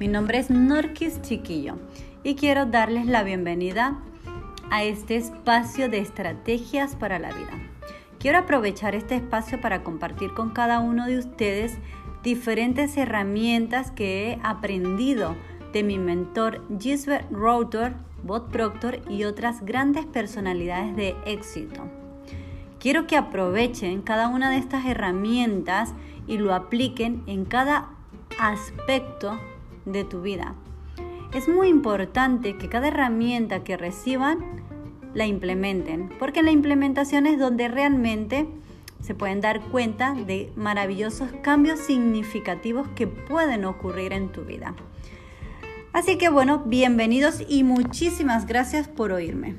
Mi nombre es Norquis Chiquillo y quiero darles la bienvenida a este espacio de estrategias para la vida. Quiero aprovechar este espacio para compartir con cada uno de ustedes diferentes herramientas que he aprendido de mi mentor Gisbert Router, Bob Proctor y otras grandes personalidades de éxito. Quiero que aprovechen cada una de estas herramientas y lo apliquen en cada aspecto de tu vida. Es muy importante que cada herramienta que reciban la implementen, porque la implementación es donde realmente se pueden dar cuenta de maravillosos cambios significativos que pueden ocurrir en tu vida. Así que bueno, bienvenidos y muchísimas gracias por oírme.